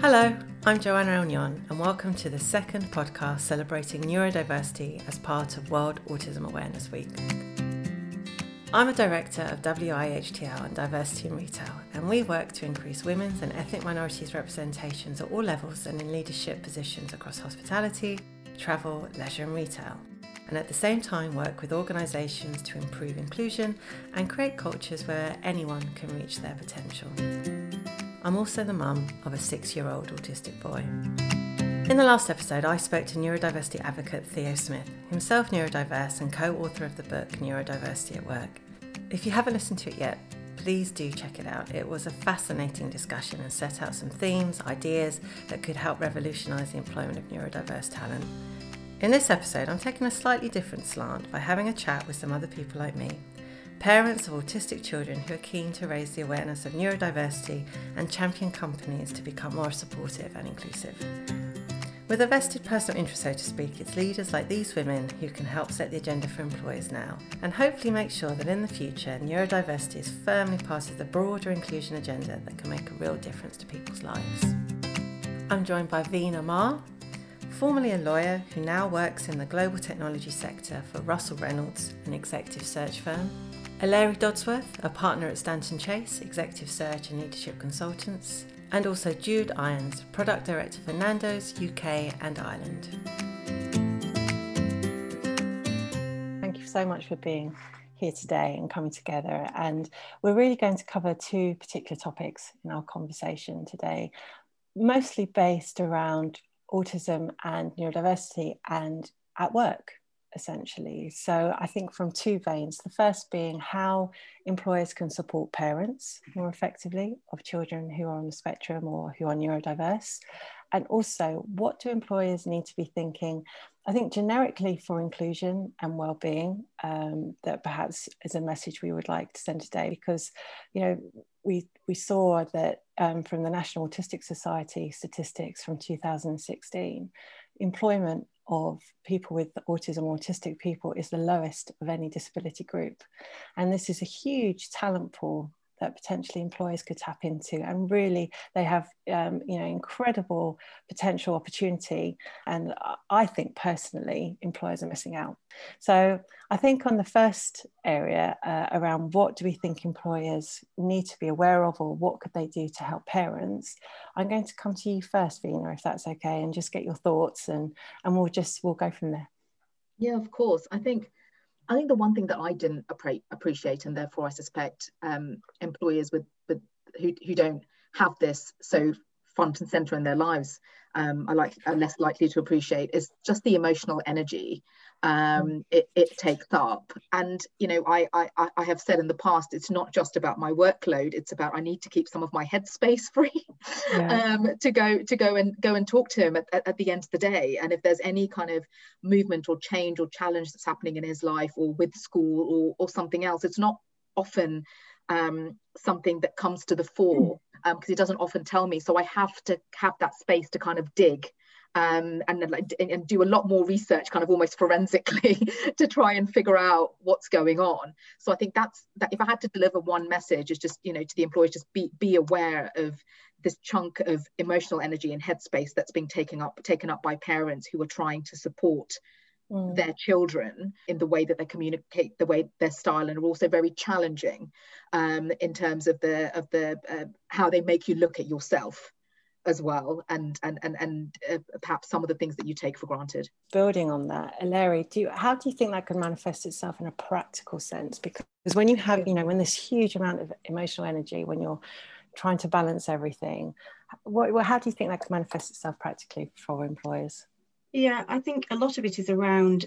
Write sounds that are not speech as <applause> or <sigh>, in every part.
Hello, I'm Joanna Elnion, and welcome to the second podcast celebrating neurodiversity as part of World Autism Awareness Week. I'm a director of WIHTL and Diversity in Retail, and we work to increase women's and ethnic minorities representations at all levels and in leadership positions across hospitality, travel, leisure, and retail. And at the same time, work with organisations to improve inclusion and create cultures where anyone can reach their potential. I'm also the mum of a six year old autistic boy. In the last episode, I spoke to neurodiversity advocate Theo Smith, himself neurodiverse and co author of the book Neurodiversity at Work. If you haven't listened to it yet, please do check it out. It was a fascinating discussion and set out some themes, ideas that could help revolutionise the employment of neurodiverse talent. In this episode, I'm taking a slightly different slant by having a chat with some other people like me parents of autistic children who are keen to raise the awareness of neurodiversity and champion companies to become more supportive and inclusive. With a vested personal interest, so to speak, it's leaders like these women who can help set the agenda for employers now and hopefully make sure that in the future neurodiversity is firmly part of the broader inclusion agenda that can make a real difference to people's lives. I'm joined by Veena Mar, formerly a lawyer who now works in the global technology sector for Russell Reynolds, an executive search firm, Larry Dodsworth, a partner at Stanton Chase, Executive Search and Leadership Consultants, and also Jude Irons, Product Director for Nando's UK and Ireland. Thank you so much for being here today and coming together. And we're really going to cover two particular topics in our conversation today, mostly based around autism and neurodiversity and at work essentially. So I think from two veins. The first being how employers can support parents more effectively of children who are on the spectrum or who are neurodiverse. And also, what do employers need to be thinking? I think generically for inclusion and well-being, um, that perhaps is a message we would like to send today, because you know we we saw that um, from the National Autistic Society statistics from 2016, employment of people with autism autistic people is the lowest of any disability group. And this is a huge talent pool that potentially employers could tap into. And really they have um, you know incredible potential opportunity. And i think personally employers are missing out. So i think on the first area uh, around what do we think employers need to be aware of or what could they do to help parents i'm going to come to you first Veena if that's okay and just get your thoughts and and we'll just we'll go from there. Yeah of course. I think I think the one thing that I didn't appreciate, and therefore I suspect um, employers with, with who, who don't have this so front and center in their lives um, are like are less likely to appreciate is just the emotional energy um, it, it, takes up. And you know, I, I I have said in the past, it's not just about my workload. It's about I need to keep some of my headspace <laughs> free yeah. um, to go to go and go and talk to him at, at, at, the end of the day. And if there's any kind of movement or change or challenge that's happening in his life or with school or or something else, it's not often um, something that comes to the fore because um, he doesn't often tell me. So I have to have that space to kind of dig um, and then like and do a lot more research, kind of almost forensically, <laughs> to try and figure out what's going on. So I think that's that. If I had to deliver one message, is just you know to the employees, just be be aware of this chunk of emotional energy and headspace that's being taken up taken up by parents who are trying to support Mm. their children in the way that they communicate the way their style and are also very challenging um, in terms of the of the uh, how they make you look at yourself as well and and and, and uh, perhaps some of the things that you take for granted. Building on that larry do you how do you think that can manifest itself in a practical sense? Because when you have you know when this huge amount of emotional energy when you're trying to balance everything what, how do you think that can manifest itself practically for employers? Yeah i think a lot of it is around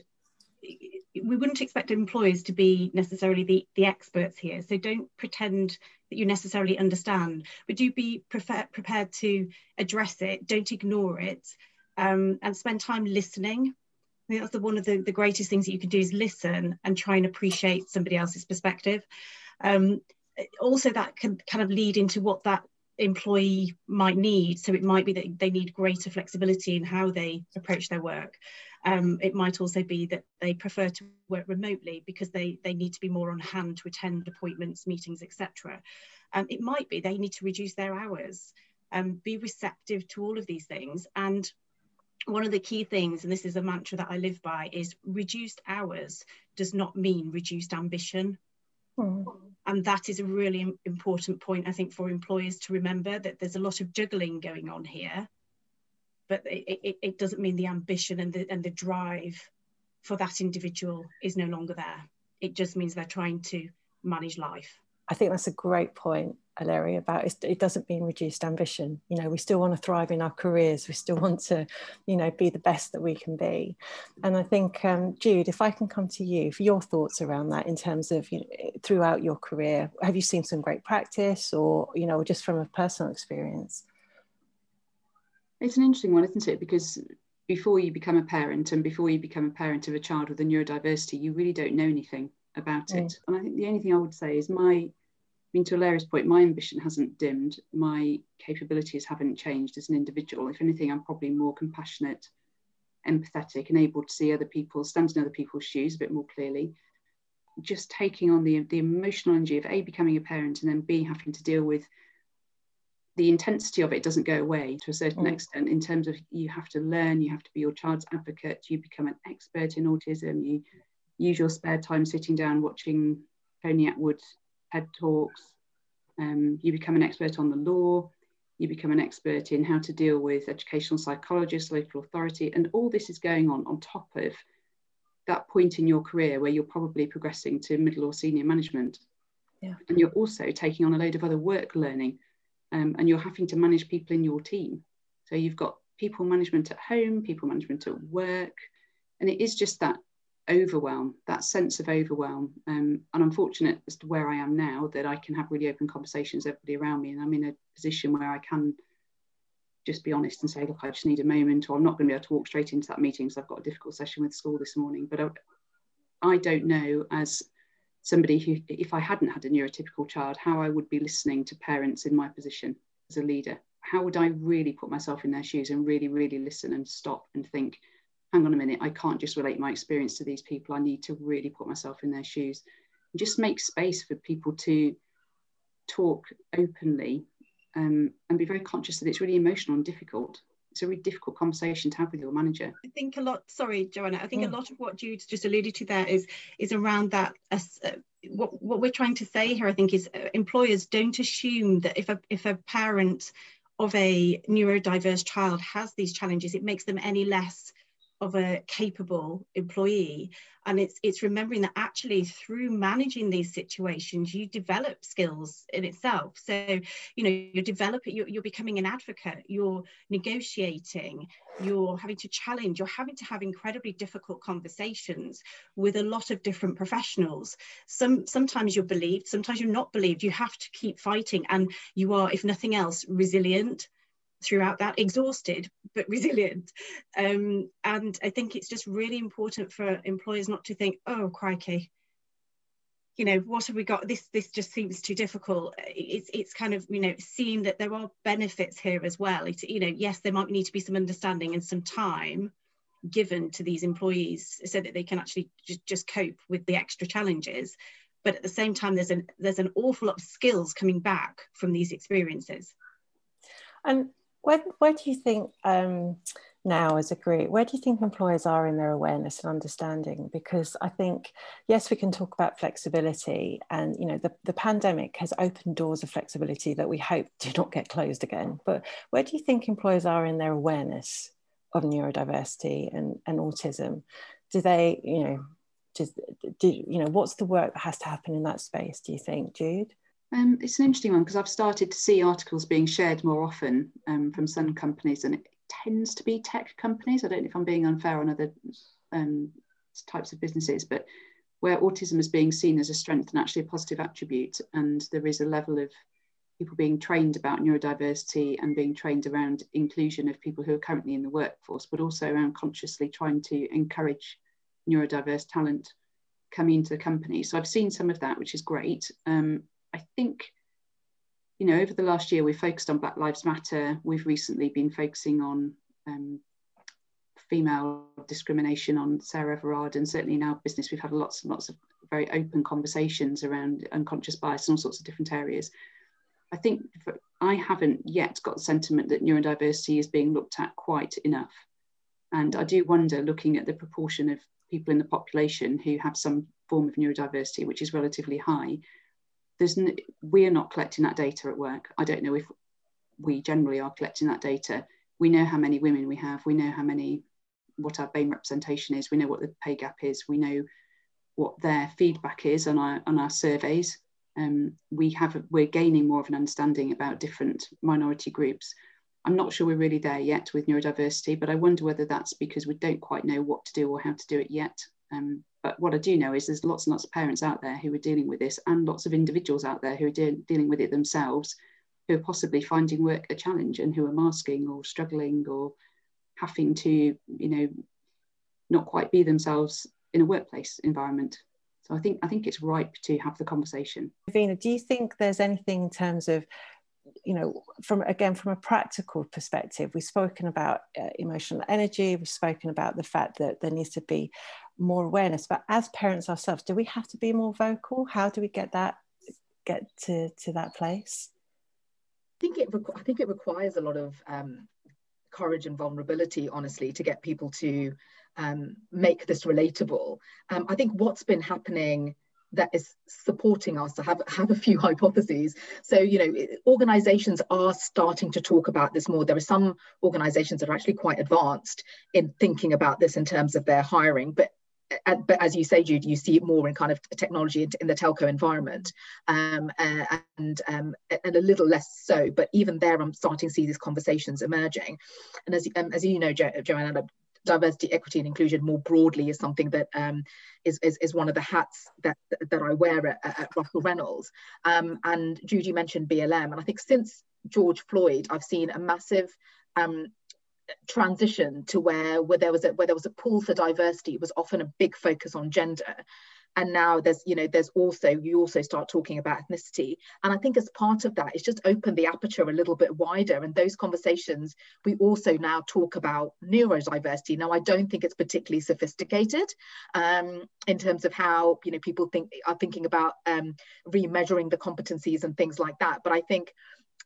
we wouldn't expect employers to be necessarily the, the experts here. So don't pretend that you necessarily understand, but do be prefer, prepared to address it. Don't ignore it um, and spend time listening. I think that's the, one of the, the greatest things that you can do is listen and try and appreciate somebody else's perspective. Um, also, that can kind of lead into what that employee might need. So it might be that they need greater flexibility in how they approach their work. Um, it might also be that they prefer to work remotely because they, they need to be more on hand to attend appointments, meetings, etc. Um, it might be they need to reduce their hours. um, be receptive to all of these things. And one of the key things, and this is a mantra that I live by, is reduced hours does not mean reduced ambition. Mm. And that is a really important point, I think, for employers to remember that there's a lot of juggling going on here, but it, it, it doesn't mean the ambition and the, and the drive for that individual is no longer there. It just means they're trying to manage life. I think that's a great point, Larry, about it, it doesn't mean reduced ambition. You know, we still want to thrive in our careers. We still <laughs> want to, you know, be the best that we can be. And I think, um, Jude, if I can come to you for your thoughts around that in terms of, you know, throughout your career, have you seen some great practice or, you know, just from a personal experience? It's an interesting one, isn't it? Because before you become a parent and before you become a parent of a child with a neurodiversity, you really don't know anything about mm. it. And I think the only thing I would say is my I mean, to Larry's point, my ambition hasn't dimmed. My capabilities haven't changed as an individual. If anything, I'm probably more compassionate, empathetic, and able to see other people, stand in other people's shoes a bit more clearly. Just taking on the, the emotional energy of A, becoming a parent, and then B, having to deal with the intensity of it doesn't go away to a certain mm. extent in terms of you have to learn, you have to be your child's advocate, you become an expert in autism, you use your spare time sitting down watching Tony Attwood TED Talks, um, you become an expert on the law, you become an expert in how to deal with educational psychologists, local authority, and all this is going on on top of that point in your career where you're probably progressing to middle or senior management. Yeah. And you're also taking on a load of other work learning um, and you're having to manage people in your team. So you've got people management at home, people management at work, and it is just that overwhelm, that sense of overwhelm. Um, and I'm fortunate as to where I am now that I can have really open conversations with everybody around me. And I'm in a position where I can just be honest and say, look, I just need a moment, or I'm not going to be able to walk straight into that meeting because I've got a difficult session with school this morning. But I, I don't know, as somebody who, if I hadn't had a neurotypical child, how I would be listening to parents in my position as a leader. How would I really put myself in their shoes and really, really listen and stop and think, hang on a minute, I can't just relate my experience to these people. I need to really put myself in their shoes just make space for people to talk openly um, and be very conscious that it's really emotional and difficult. It's a really difficult conversation to have with your manager. I think a lot. Sorry, Joanna. I think a lot of what Jude's just alluded to there is is around that. Uh, what what we're trying to say here, I think, is uh, employers don't assume that if a if a parent of a neurodiverse child has these challenges, it makes them any less of a capable employee. And it's it's remembering that actually through managing these situations you develop skills in itself. So you know you're developing you're, you're becoming an advocate you're negotiating you're having to challenge you're having to have incredibly difficult conversations with a lot of different professionals. Some sometimes you're believed sometimes you're not believed. You have to keep fighting and you are if nothing else resilient throughout that, exhausted but <laughs> resilient. Um, and I think it's just really important for employers not to think, oh, crikey, you know, what have we got? This this just seems too difficult. It's it's kind of you know seeing that there are benefits here as well. It's, you know, yes, there might need to be some understanding and some time given to these employees so that they can actually just, just cope with the extra challenges but at the same time there's an there's an awful lot of skills coming back from these experiences and where, where do you think um, now as a group, where do you think employers are in their awareness and understanding? Because I think, yes, we can talk about flexibility and, you know, the, the pandemic has opened doors of flexibility that we hope do not get closed again. But where do you think employers are in their awareness of neurodiversity and, and autism? Do they, you know, just do, you know, what's the work that has to happen in that space, do you think, Jude? Um, it's an interesting one because I've started to see articles being shared more often um, from some companies, and it tends to be tech companies. I don't know if I'm being unfair on other um, types of businesses, but where autism is being seen as a strength and actually a positive attribute, and there is a level of people being trained about neurodiversity and being trained around inclusion of people who are currently in the workforce, but also around consciously trying to encourage neurodiverse talent coming into the company. So I've seen some of that, which is great. Um, I think, you know, over the last year, we've focused on Black Lives Matter. We've recently been focusing on um, female discrimination on Sarah Everard, and certainly in our business, we've had lots and lots of very open conversations around unconscious bias and all sorts of different areas. I think I haven't yet got the sentiment that neurodiversity is being looked at quite enough. And I do wonder, looking at the proportion of people in the population who have some form of neurodiversity, which is relatively high, there's n- we're not collecting that data at work. I don't know if we generally are collecting that data. We know how many women we have. We know how many, what our BAME representation is. We know what the pay gap is. We know what their feedback is on our on our surveys. Um, we have we're gaining more of an understanding about different minority groups. I'm not sure we're really there yet with neurodiversity, but I wonder whether that's because we don't quite know what to do or how to do it yet. Um, but what I do know is there's lots and lots of parents out there who are dealing with this, and lots of individuals out there who are de- dealing with it themselves, who are possibly finding work a challenge and who are masking or struggling or having to, you know, not quite be themselves in a workplace environment. So I think I think it's ripe to have the conversation. Veena, do you think there's anything in terms of you know from again from a practical perspective we've spoken about uh, emotional energy we've spoken about the fact that there needs to be more awareness. But as parents ourselves do we have to be more vocal? How do we get that get to to that place? I think it i think it requires a lot of um, courage and vulnerability honestly to get people to um, make this relatable. Um, I think what's been happening that is supporting us to have, have a few <laughs> hypotheses. So, you know, organizations are starting to talk about this more. There are some organizations that are actually quite advanced in thinking about this in terms of their hiring, but but as you say, Jude, you see it more in kind of technology in, the telco environment, um, uh, and um, and a little less so. But even there, I'm starting to see these conversations emerging. And as um, as you know, jo- Joanna, diversity, equity, and inclusion more broadly is something that um, is, is, is one of the hats that, that I wear at, at Russell Reynolds. Um, and Jude mentioned BLM, and I think since George Floyd, I've seen a massive um, transition to where, where there was a where there was a pool for diversity. It was often a big focus on gender, and now there's you know there's also you also start talking about ethnicity. And i think as part of that it's just opened the aperture a little bit wider. And those conversations we also now talk about neurodiversity. Now i don't think it's particularly sophisticated um, in terms of how you know people think are thinking about um, remeasuring the competencies and things like that. But i think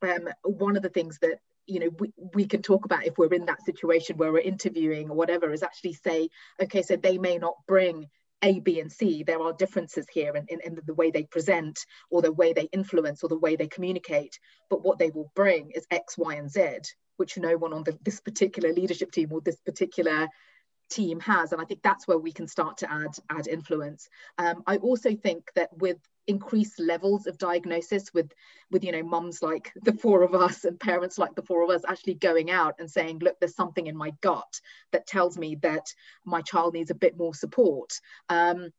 um, one of the things that you know we, we can talk about if we're in that situation where we're interviewing or whatever is actually say okay so they may not bring a, B, and C. There are differences here in, in, in, the way they present or the way they influence or the way they communicate. But what they will bring is X, Y, and Z, which no one on the, this particular leadership team or this particular team has and i think that's where we can start to add add influence um, i also think that with increased levels of diagnosis with with you know mums like the four of us and parents like the four of us actually going out and saying look there's something in my gut that tells me that my child needs a bit more support. Um,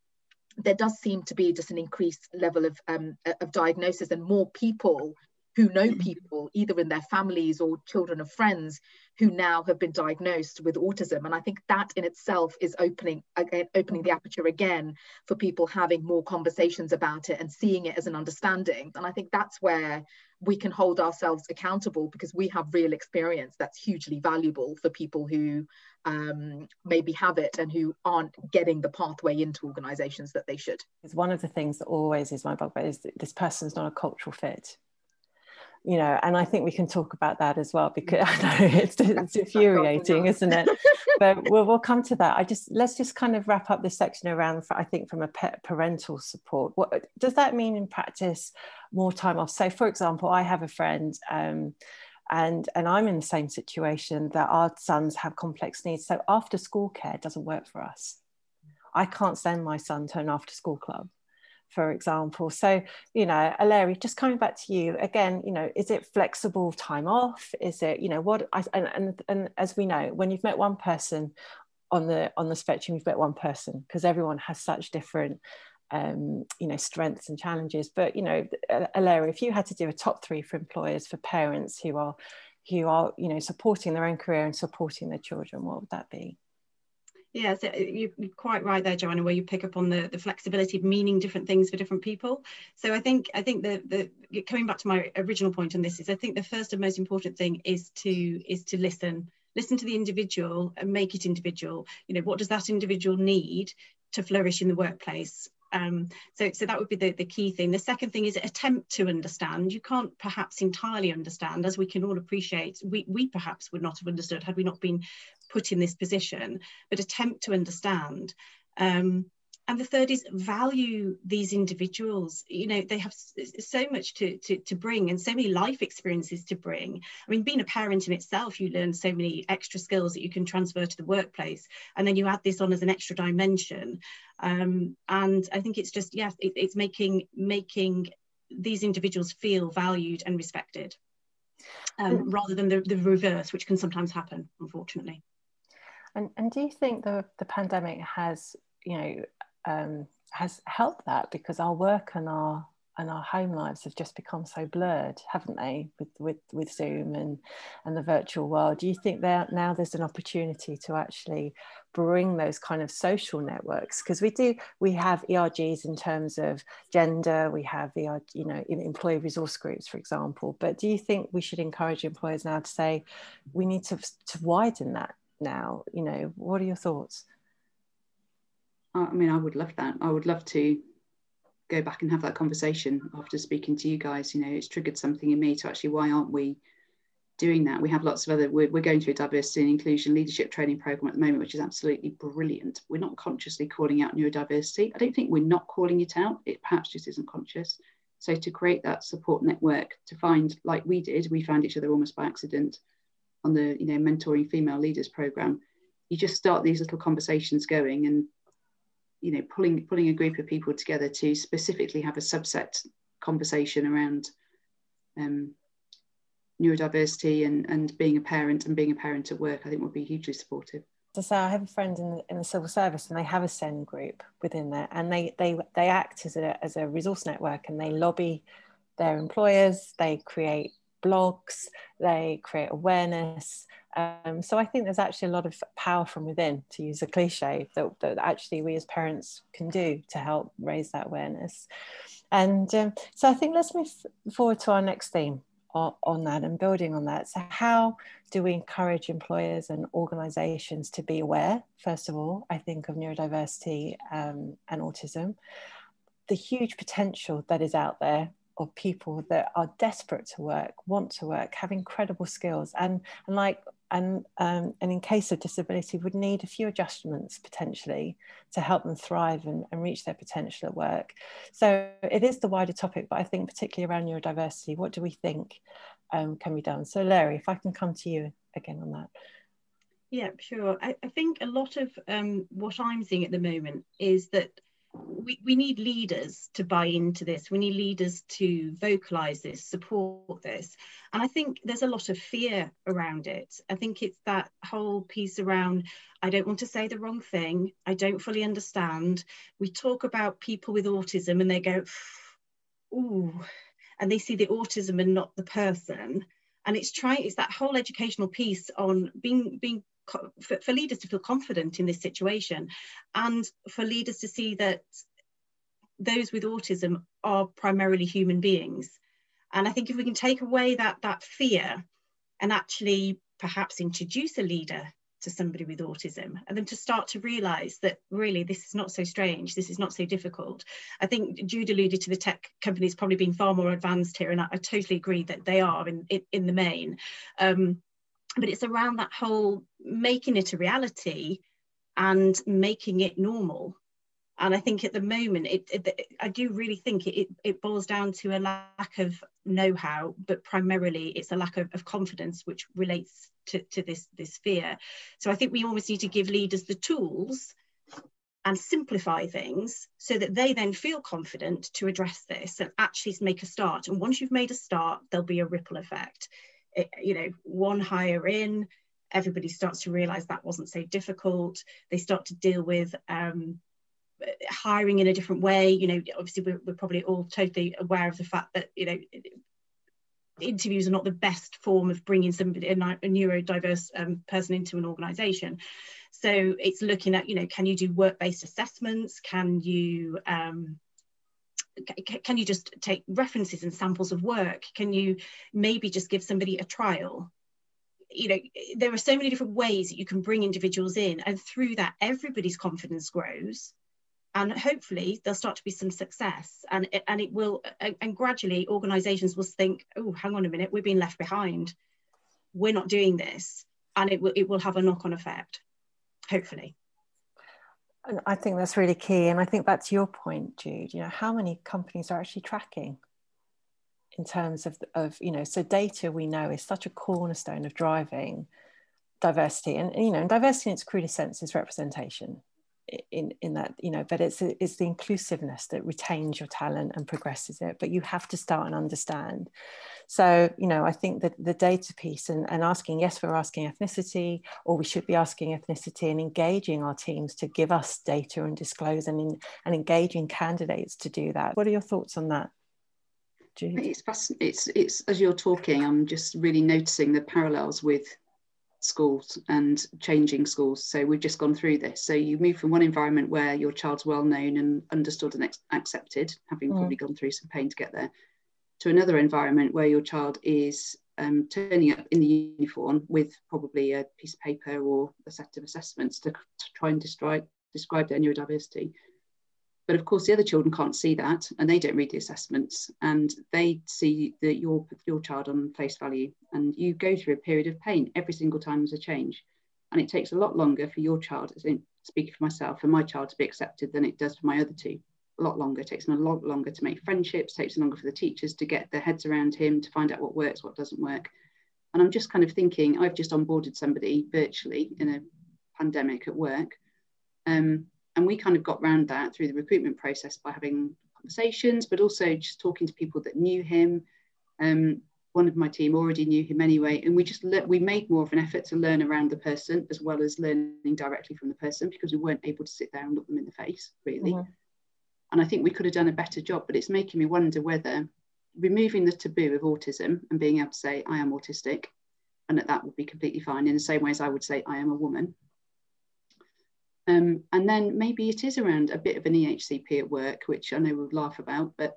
there does seem to be just an increased level of um, of diagnosis and more people who know mm-hmm. people either in their families or children of friends who now have been diagnosed with autism and i think that in itself is opening again opening the aperture again for people having more conversations about it and seeing it as an understanding and i think that's where we can hold ourselves accountable because we have real experience that's hugely valuable for people who um, maybe have it and who aren't getting the pathway into organizations that they should. It's one of the things that always is my bugbear is this person's not a cultural fit you know and i think we can talk about that as well because <laughs> i know it's, <laughs> it's infuriating isn't it? <laughs> But we'll, we'll come to that. I just let's just kind of wrap up this section around i think from a parental support. What does that mean in practice more time off? So for example i have a friend um, and and i'm in the same situation that our sons have complex needs. So after school care doesn't work for us. I can't send my son to an after school club for example. So, you know, Larry, just coming back to you again, you know, is it flexible time off? Is it, you know, what, I, and, and, and as we know, when you've met one person on the, on the spectrum, you've met one person because everyone has such different, um, you know, strengths and challenges. But, you know, Larry, if you had to do a top three for employers, for parents who are, who are, you know, supporting their own career and supporting their children, what would that be? Yeah, so uh, you're quite right there, Joanna, where you pick up on the, the flexibility of meaning different things for different people. So I think I think the the coming back to my original point on this is I think the first and most important thing is to is to listen. Listen to the individual and make it individual. You know, what does that individual need to flourish in the workplace? Um, so, so that would be the, the key thing. The second thing is attempt to understand. You can't perhaps entirely understand, as we can all appreciate. We, we perhaps would not have understood had we not been put in this position, but attempt to understand. Um, and the third is value these individuals. You know they have so much to, to, to bring and so many life experiences to bring. I mean being a parent in itself you learn so many extra skills that you can transfer to the workplace. And then you add this on as an extra dimension. Um, and i think it's just yes it, it's making making these individuals feel valued and respected um, rather than the, the reverse which can sometimes happen unfortunately. And, and do you think the, the pandemic has you know um, has helped that because our work and our and our home lives have just become so blurred, haven't they, with with, with Zoom and and the virtual world? Do you think that now there's an opportunity to actually bring those kind of social networks? Because we do, we have ERGs in terms of gender, we have ER, you know, employee resource groups, for example. But do you think we should encourage employers now to say we need to to widen that now? You know, what are your thoughts? I mean, I would love that. I would love to go back and have that conversation after speaking to you guys. You know, it's triggered something in me to actually, why aren't we doing that? We have lots of other, we're, we're going through a diversity and inclusion leadership training program at the moment, which is absolutely brilliant. We're not consciously calling out neurodiversity. I don't think we're not calling it out. It perhaps just isn't conscious. So to create that support network, to find, like we did, we found each other almost by accident on the, you know, mentoring female leaders program. You just start these little conversations going and you know pulling pulling a group of people together to specifically have a subset conversation around um, neurodiversity and, and being a parent and being a parent at work, I think would be hugely supportive. So, so I have a friend in the, in the civil service and they have a SEND group within there and they, they, they act as a, as a resource network and they lobby their employers, they create blogs, they create awareness. Um, so I think there's actually a lot of power from within, to use a cliche, that, that actually we as parents can do to help raise that awareness. And um, so I think let's move forward to our next theme on, on that and building on that. So, how do we encourage employers and organizations to be aware, first of all, I think, of neurodiversity um, and autism? The huge potential that is out there of people that are desperate to work, want to work, have incredible skills, and and like and um, and in case of disability would need a few adjustments potentially to help them thrive and, and reach their potential at work. So it is the wider topic, but I think particularly around neurodiversity, what do we think um, can be done? So Larry, if I can come to you again on that. Yeah, sure. I, I think a lot of um, what I'm seeing at the moment is that we, we need leaders to buy into this. We need leaders to vocalize this, support this. And I think there's a lot of fear around it. I think it's that whole piece around I don't want to say the wrong thing. I don't fully understand. We talk about people with autism and they go, ooh, and they see the autism and not the person. And it's trying, it's that whole educational piece on being being for, for leaders to feel confident in this situation and for leaders to see that those with autism are primarily human beings. And i think if we can take away that that fear and actually perhaps introduce a leader to somebody with autism and then to start to realize that really this is not so strange this is not so difficult. I think jude alluded to the tech companies probably being far more advanced here and i, I totally agree that they are in in, in the main. Um, but it's around that whole making it a reality and making it normal. And i think at the moment it, it i do really think it, it boils down to a lack of know-how but primarily it's a lack of, of confidence which relates to, to this this fear. So i think we almost need to give leaders the tools and simplify things so that they then feel confident to address this and actually make a start. And once you've made a start there'll be a ripple effect you know, one hire in, everybody starts to realize that wasn't so difficult. They start to deal with um, hiring in a different way. You know, obviously we're, we're, probably all totally aware of the fact that, you know, interviews are not the best form of bringing somebody, a, a neurodiverse um, person into an organization. So it's looking at, you know, can you do work-based assessments? Can you um, can you just take references and samples of work? Can you maybe just give somebody a trial? You know, there are so many different ways that you can bring individuals in, and through that, everybody's confidence grows. and hopefully there'll start to be some success and it, and it will and gradually organizations will think oh hang on a minute we're being left behind we're not doing this and it will it will have a knock-on effect hopefully and i think that's really key and i think that's your point jude you know how many companies are actually tracking in terms of, of you know so data we know is such a cornerstone of driving diversity and you know and diversity in its crudest sense is representation in in that you know but it's it's the inclusiveness that retains your talent and progresses it but you have to start and understand so you know i think that the data piece and, and asking yes we're asking ethnicity or we should be asking ethnicity and engaging our teams to give us data and disclose and in, and engaging candidates to do that what are your thoughts on that Jude? it's fascinating it's it's as you're talking i'm just really noticing the parallels with schools and changing schools. So we've just gone through this. So you move from one environment where your child's well known and understood and accepted, having mm. probably gone through some pain to get there, to another environment where your child is um, turning up in the uniform with probably a piece of paper or a set of assessments to, to try and describe, describe their neurodiversity. But of course, the other children can't see that, and they don't read the assessments, and they see that your your child on face value, and you go through a period of pain every single time there's a change, and it takes a lot longer for your child, as in speaking for myself, for my child to be accepted than it does for my other two. A lot longer. It takes them a lot longer to make friendships. Takes longer for the teachers to get their heads around him, to find out what works, what doesn't work. And I'm just kind of thinking, I've just onboarded somebody virtually in a pandemic at work. Um, and we kind of got around that through the recruitment process by having conversations, but also just talking to people that knew him. Um, one of my team already knew him anyway, and we just le- we made more of an effort to learn around the person as well as learning directly from the person because we weren't able to sit there and look them in the face really. Mm-hmm. And I think we could have done a better job, but it's making me wonder whether removing the taboo of autism and being able to say I am autistic, and that that would be completely fine in the same way as I would say I am a woman um, and then maybe it is around a bit of an EHCP at work, which I know we'll laugh about, but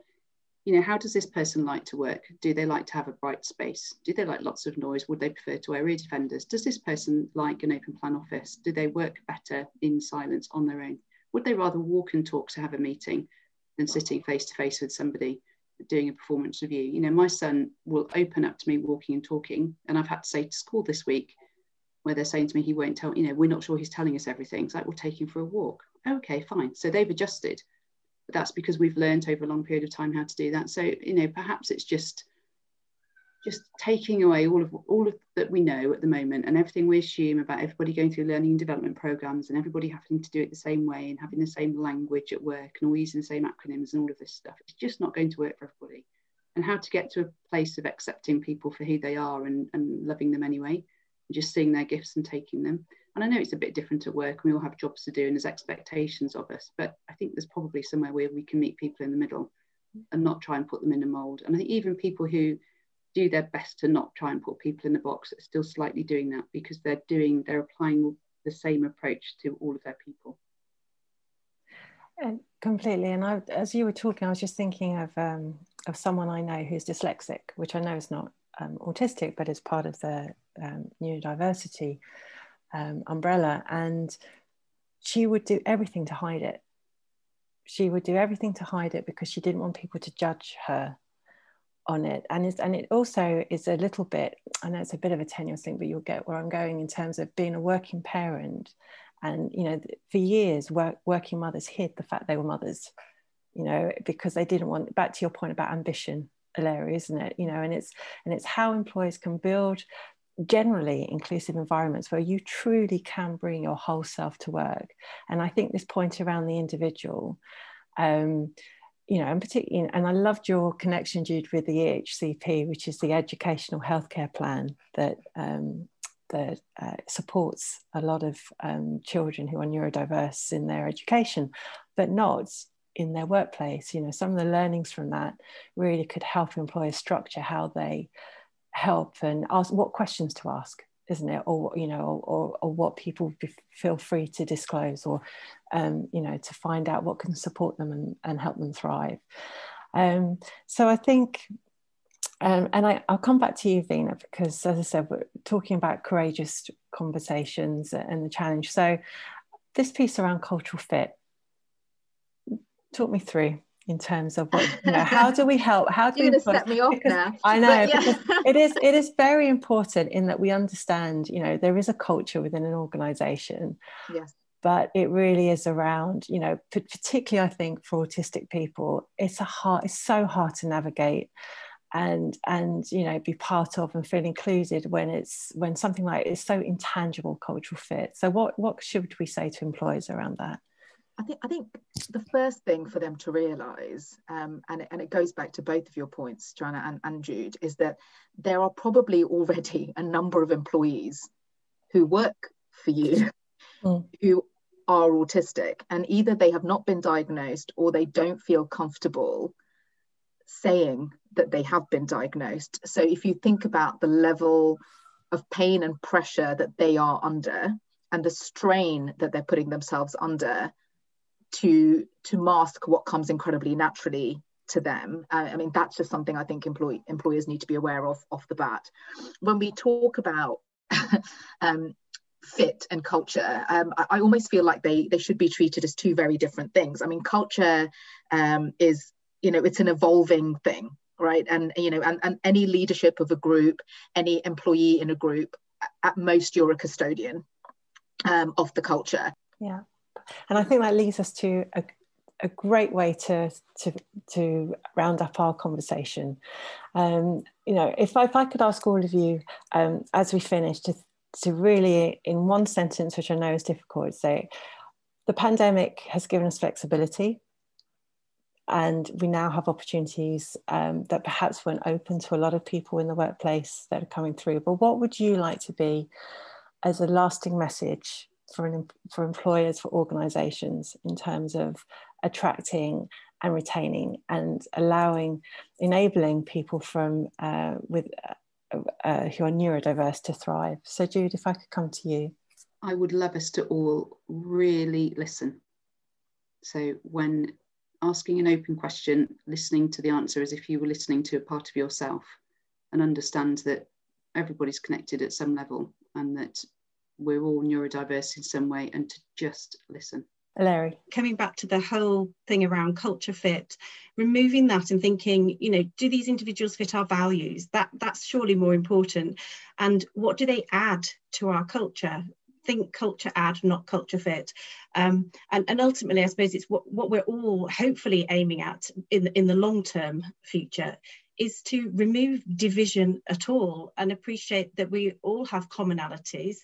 you know, how does this person like to work? Do they like to have a bright space? Do they like lots of noise? Would they prefer to wear ear defenders? Does this person like an open plan office? Do they work better in silence on their own? Would they rather walk and talk to have a meeting than sitting face to face with somebody doing a performance review? You know, my son will open up to me walking and talking, and I've had to say to school this week, where they're saying to me he won't tell you know we're not sure he's telling us everything. It's like we'll take him for a walk. Okay fine. So they've adjusted. But that's because we've learned over a long period of time how to do that. So you know perhaps it's just just taking away all of all of that we know at the moment and everything we assume about everybody going through learning and development programs and everybody having to do it the same way and having the same language at work and all using the same acronyms and all of this stuff. It's just not going to work for everybody. And how to get to a place of accepting people for who they are and, and loving them anyway just seeing their gifts and taking them. And I know it's a bit different at work, and we all have jobs to do and there's expectations of us, but I think there's probably somewhere where we can meet people in the middle and not try and put them in a mold. And I think even people who do their best to not try and put people in the box are still slightly doing that because they're doing, they're applying the same approach to all of their people. And completely. And I, as you were talking, I was just thinking of um, of someone I know who's dyslexic, which I know is not um, autistic, but as part of the um, neurodiversity um, umbrella. And she would do everything to hide it. She would do everything to hide it because she didn't want people to judge her on it. And, it's, and it also is a little bit, I know it's a bit of a tenuous thing, but you'll get where I'm going in terms of being a working parent. And, you know, for years, work, working mothers hid the fact they were mothers, you know, because they didn't want, back to your point about ambition, area isn't it? You know and it's and it's how employers can build generally inclusive environments where you truly can bring your whole self to work. And i think this point around the individual um, you know, and particularly, and I loved your connection, Jude, with the EHCP, which is the Educational Healthcare Plan that um, that uh, supports a lot of um, children who are neurodiverse in their education, but not in their workplace. You know, some of the learnings from that really could help employers structure how they help and ask what questions to ask isn't it or you know or, or what people be, feel free to disclose or um, you know to find out what can support them and, and help them thrive um, so i think um, and I, will come back to you Veena, because as i said we're talking about courageous conversations and the challenge so this piece around cultural fit talk me through in terms of what you know how do we <laughs> help how do you're going to set me off now. I know yeah. it is it is <laughs> very important in that we understand you know there is a culture within an organization yes but it really is around you know particularly i think for autistic people it's a hard it's so hard to navigate and and you know be part of and feel included when it's when something like it's so intangible cultural fit. So what what should we say to employers around that I think I think the first thing for them to realise, um, and, and it goes back to both of your points, Joanna and, and Jude, is that there are probably already <laughs> a number of employees who work for you mm. who are autistic, and either they have not been diagnosed or they don't feel comfortable saying that they have been diagnosed. So if you think about the level of pain and pressure that they are under and the strain that they're putting themselves under to to mask what comes incredibly naturally to them. Uh, I mean, that's just something I think employee, employers need to be aware of off the bat. When we talk about <laughs> um, fit and culture, um, I, I, almost feel like they they should be treated as two very different things. I mean, culture um, is you know it's an evolving thing, right? And you know, and, and any leadership of a group, any employee in a group, at most you're a custodian um, of the culture. Yeah. And I think that leads us to a, a great way to, to, to round up our conversation. Um, you know, if I, if I could ask all of you um, as we finish to, to really, in one sentence, which I know is difficult, say, the pandemic has given us flexibility and we now have opportunities um, that perhaps weren't open to a lot of people in the workplace that are coming through. But what would you like to be as a lasting message for, an, for employers, for organizations in terms of attracting and retaining and allowing, enabling people from uh, with uh, uh, who are neurodiverse to thrive. So Jude, if I could come to you. I would love us to all really listen. So when asking an open question, listening to the answer as if you were listening to a part of yourself and understand that everybody's connected at some level and that we're all neurodiverse in some way and to just listen. Larry. Coming back to the whole thing around culture fit, removing that and thinking, you know, do these individuals fit our values? That that's surely more important. And what do they add to our culture? Think culture add, not culture fit. Um, and, and ultimately, I suppose it's what, what we're all hopefully aiming at in, in the long term future is to remove division at all and appreciate that we all have commonalities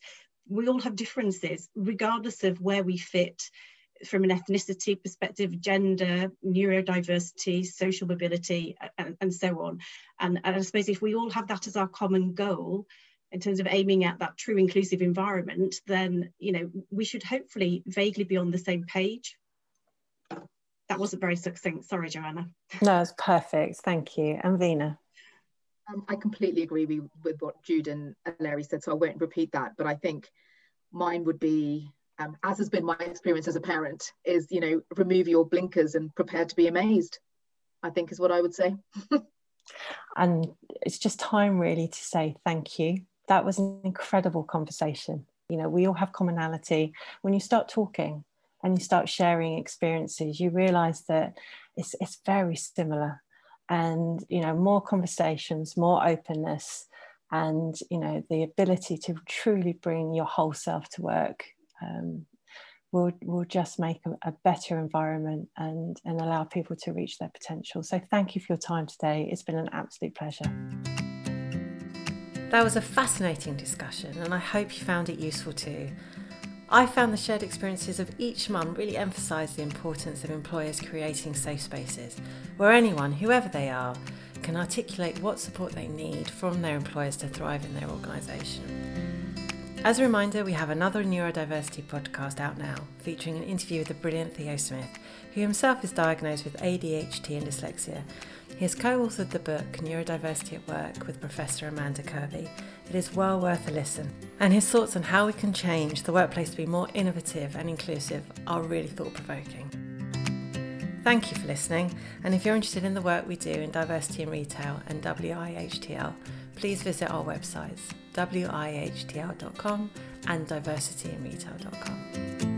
we all have differences, regardless of where we fit from an ethnicity perspective, gender, neurodiversity, social mobility, and, and so on. And, and I suppose if we all have that as our common goal, in terms of aiming at that true inclusive environment, then you know we should hopefully vaguely be on the same page. That wasn't very succinct. Sorry, Joanna. No, it's perfect. Thank you. And Veena. Um, I completely agree with, what Jude and Larry said, so I won't repeat that. But I think mine would be, um, as has been my experience as a parent, is you know remove your blinkers and prepare to be amazed. I think is what I would say. <laughs> and it's just time really to say thank you. That was an incredible conversation. You know, we all have commonality. When you start talking and you start sharing experiences, you realize that it's, it's very similar and you know more conversations more openness and you know the ability to truly bring your whole self to work um, will will just make a, a, better environment and and allow people to reach their potential. So thank you for your time today. It's been an absolute pleasure. That was a fascinating discussion and i hope you found it useful too I found the shared experiences of each mum really emphasise the importance of employers creating safe spaces where anyone, whoever they are, can articulate what support they need from their employers to thrive in their organisation. As a reminder, we have another neurodiversity podcast out now, featuring an interview with the brilliant Theo Smith, who himself is diagnosed with ADHD and dyslexia. He has co authored the book Neurodiversity at Work with Professor Amanda Kirby it is well worth a listen. And his thoughts on how we can change the workplace to be more innovative and inclusive are really thought provoking. Thank you for listening, and if you're interested in the work we do in diversity in retail and WIHTL, please visit our websites wihtl.com and diversityinretail.com.